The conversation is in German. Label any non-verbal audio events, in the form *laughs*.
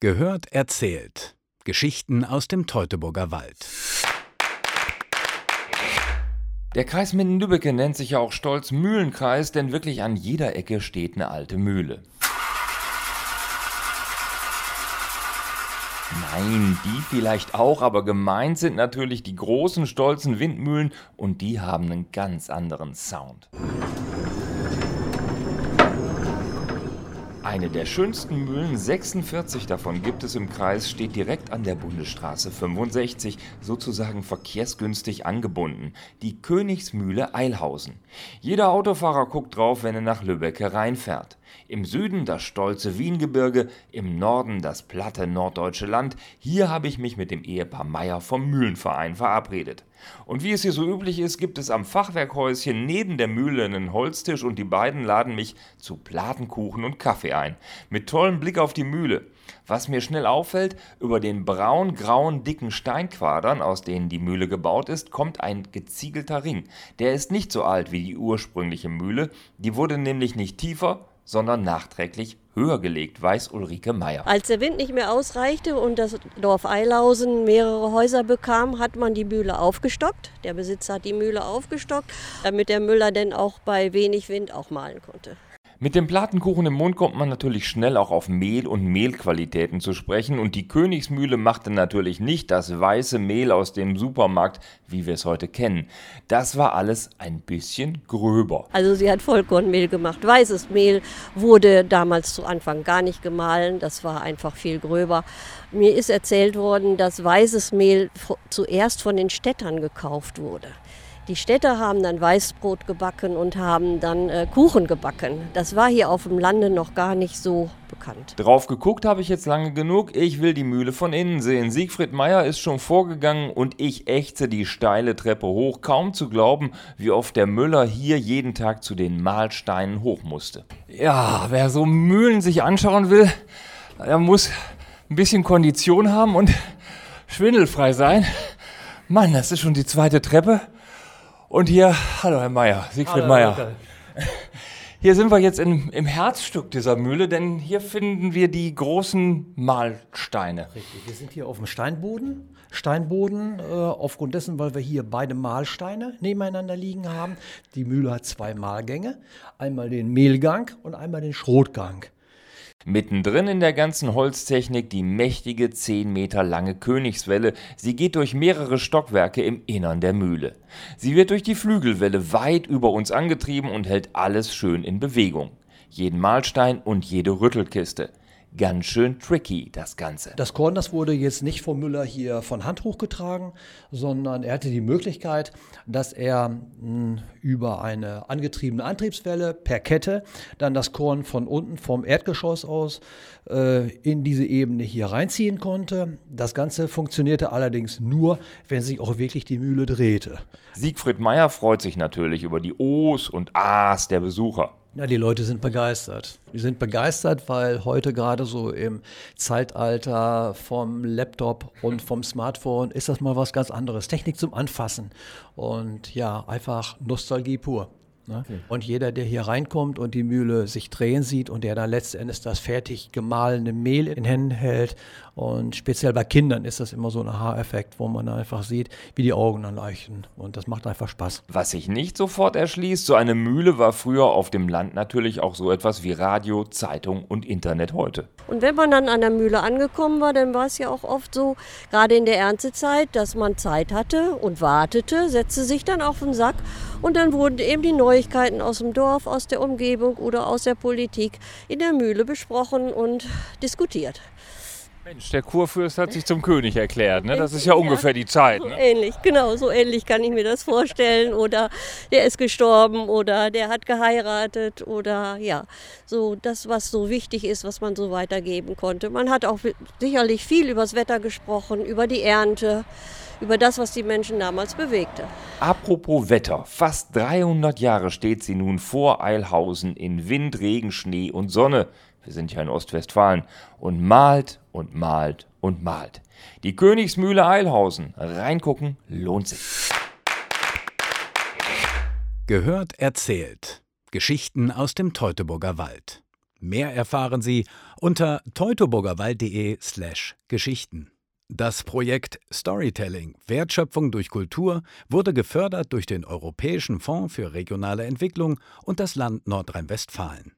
Gehört erzählt. Geschichten aus dem Teutoburger Wald. Der Kreis Minden-Lübbecke nennt sich ja auch stolz Mühlenkreis, denn wirklich an jeder Ecke steht eine alte Mühle. Nein, die vielleicht auch, aber gemeint sind natürlich die großen, stolzen Windmühlen und die haben einen ganz anderen Sound. Eine der schönsten Mühlen, 46 davon gibt es im Kreis, steht direkt an der Bundesstraße 65, sozusagen verkehrsgünstig angebunden. Die Königsmühle Eilhausen. Jeder Autofahrer guckt drauf, wenn er nach Lübeck hereinfährt. Im Süden das stolze Wiengebirge, im Norden das platte norddeutsche Land. Hier habe ich mich mit dem Ehepaar Meier vom Mühlenverein verabredet. Und wie es hier so üblich ist, gibt es am Fachwerkhäuschen neben der Mühle einen Holztisch und die beiden laden mich zu Platenkuchen und Kaffee ein. Mit tollem Blick auf die Mühle. Was mir schnell auffällt, über den braun-grauen dicken Steinquadern, aus denen die Mühle gebaut ist, kommt ein geziegelter Ring. Der ist nicht so alt wie die ursprüngliche Mühle, die wurde nämlich nicht tiefer, sondern nachträglich höher gelegt, weiß Ulrike Meyer. Als der Wind nicht mehr ausreichte und das Dorf Eilhausen mehrere Häuser bekam, hat man die Mühle aufgestockt. Der Besitzer hat die Mühle aufgestockt, damit der Müller denn auch bei wenig Wind auch malen konnte. Mit dem Platenkuchen im Mund kommt man natürlich schnell auch auf Mehl und Mehlqualitäten zu sprechen und die Königsmühle machte natürlich nicht das weiße Mehl aus dem Supermarkt, wie wir es heute kennen. Das war alles ein bisschen gröber. Also sie hat Vollkornmehl gemacht. Weißes Mehl wurde damals zu Anfang gar nicht gemahlen, das war einfach viel gröber. Mir ist erzählt worden, dass weißes Mehl zuerst von den Städtern gekauft wurde. Die Städter haben dann Weißbrot gebacken und haben dann äh, Kuchen gebacken. Das war hier auf dem Lande noch gar nicht so bekannt. Drauf geguckt habe ich jetzt lange genug. Ich will die Mühle von innen sehen. Siegfried Meyer ist schon vorgegangen und ich ächze die steile Treppe hoch. Kaum zu glauben, wie oft der Müller hier jeden Tag zu den Mahlsteinen hoch musste. Ja, wer so Mühlen sich anschauen will, der muss ein bisschen Kondition haben und schwindelfrei sein. Mann, das ist schon die zweite Treppe. Und hier, hallo Herr Meier, Siegfried hallo, Meier. *laughs* Hier sind wir jetzt in, im Herzstück dieser Mühle, denn hier finden wir die großen Mahlsteine. Richtig, wir sind hier auf dem Steinboden. Steinboden, äh, aufgrund dessen, weil wir hier beide Mahlsteine nebeneinander liegen haben. Die Mühle hat zwei Mahlgänge, einmal den Mehlgang und einmal den Schrotgang. Mittendrin in der ganzen Holztechnik die mächtige 10 Meter lange Königswelle. Sie geht durch mehrere Stockwerke im Innern der Mühle. Sie wird durch die Flügelwelle weit über uns angetrieben und hält alles schön in Bewegung. Jeden Mahlstein und jede Rüttelkiste ganz schön tricky, das Ganze. Das Korn, das wurde jetzt nicht vom Müller hier von Hand hochgetragen, sondern er hatte die Möglichkeit, dass er mh, hm, über eine angetriebene Antriebswelle per Kette dann das Korn von unten vom Erdgeschoss aus äh, in diese Ebene hier reinziehen konnte. Das Ganze funktionierte allerdings nur, wenn sich auch wirklich die Mühle drehte. Siegfried Meyer freut sich natürlich über die O's und A's der Besucher. Ja, die Leute sind begeistert. Die sind begeistert, weil heute gerade so im Zeitalter vom Laptop und vom Smartphone ist das mal was ganz anderes. Technik zum Anfassen und ja, einfach Nostalgie pur. Ne? Okay. Und jeder, der hier reinkommt und die Mühle sich drehen sieht und der dann letztendlich das fertig gemahlene Mehl in Händen hält. Und speziell bei Kindern ist das immer so ein Haareffekt, wo man einfach sieht, wie die Augen dann leuchten. Und das macht einfach Spaß. Was sich nicht sofort erschließt, so eine Mühle war früher auf dem Land natürlich auch so etwas wie Radio, Zeitung und Internet heute. Und wenn man dann an der Mühle angekommen war, dann war es ja auch oft so, gerade in der Erntezeit, dass man Zeit hatte und wartete, setzte sich dann auf den Sack und dann wurden eben die Neuigkeiten aus dem Dorf, aus der Umgebung oder aus der Politik in der Mühle besprochen und diskutiert. Mensch, der Kurfürst hat sich zum König erklärt, ne? Das ist ja, ja ungefähr die Zeit. Ne? So ähnlich, genau, so ähnlich kann ich mir das vorstellen. Oder der ist gestorben oder der hat geheiratet oder ja, so das, was so wichtig ist, was man so weitergeben konnte. Man hat auch sicherlich viel über das Wetter gesprochen, über die Ernte über das, was die Menschen damals bewegte. Apropos Wetter, fast 300 Jahre steht sie nun vor Eilhausen in Wind, Regen, Schnee und Sonne. Wir sind ja in Ostwestfalen und malt und malt und malt. Die Königsmühle Eilhausen. Reingucken lohnt sich. Gehört erzählt. Geschichten aus dem Teutoburger Wald. Mehr erfahren Sie unter teutoburgerwald.de/slash Geschichten. Das Projekt Storytelling Wertschöpfung durch Kultur wurde gefördert durch den Europäischen Fonds für regionale Entwicklung und das Land Nordrhein-Westfalen.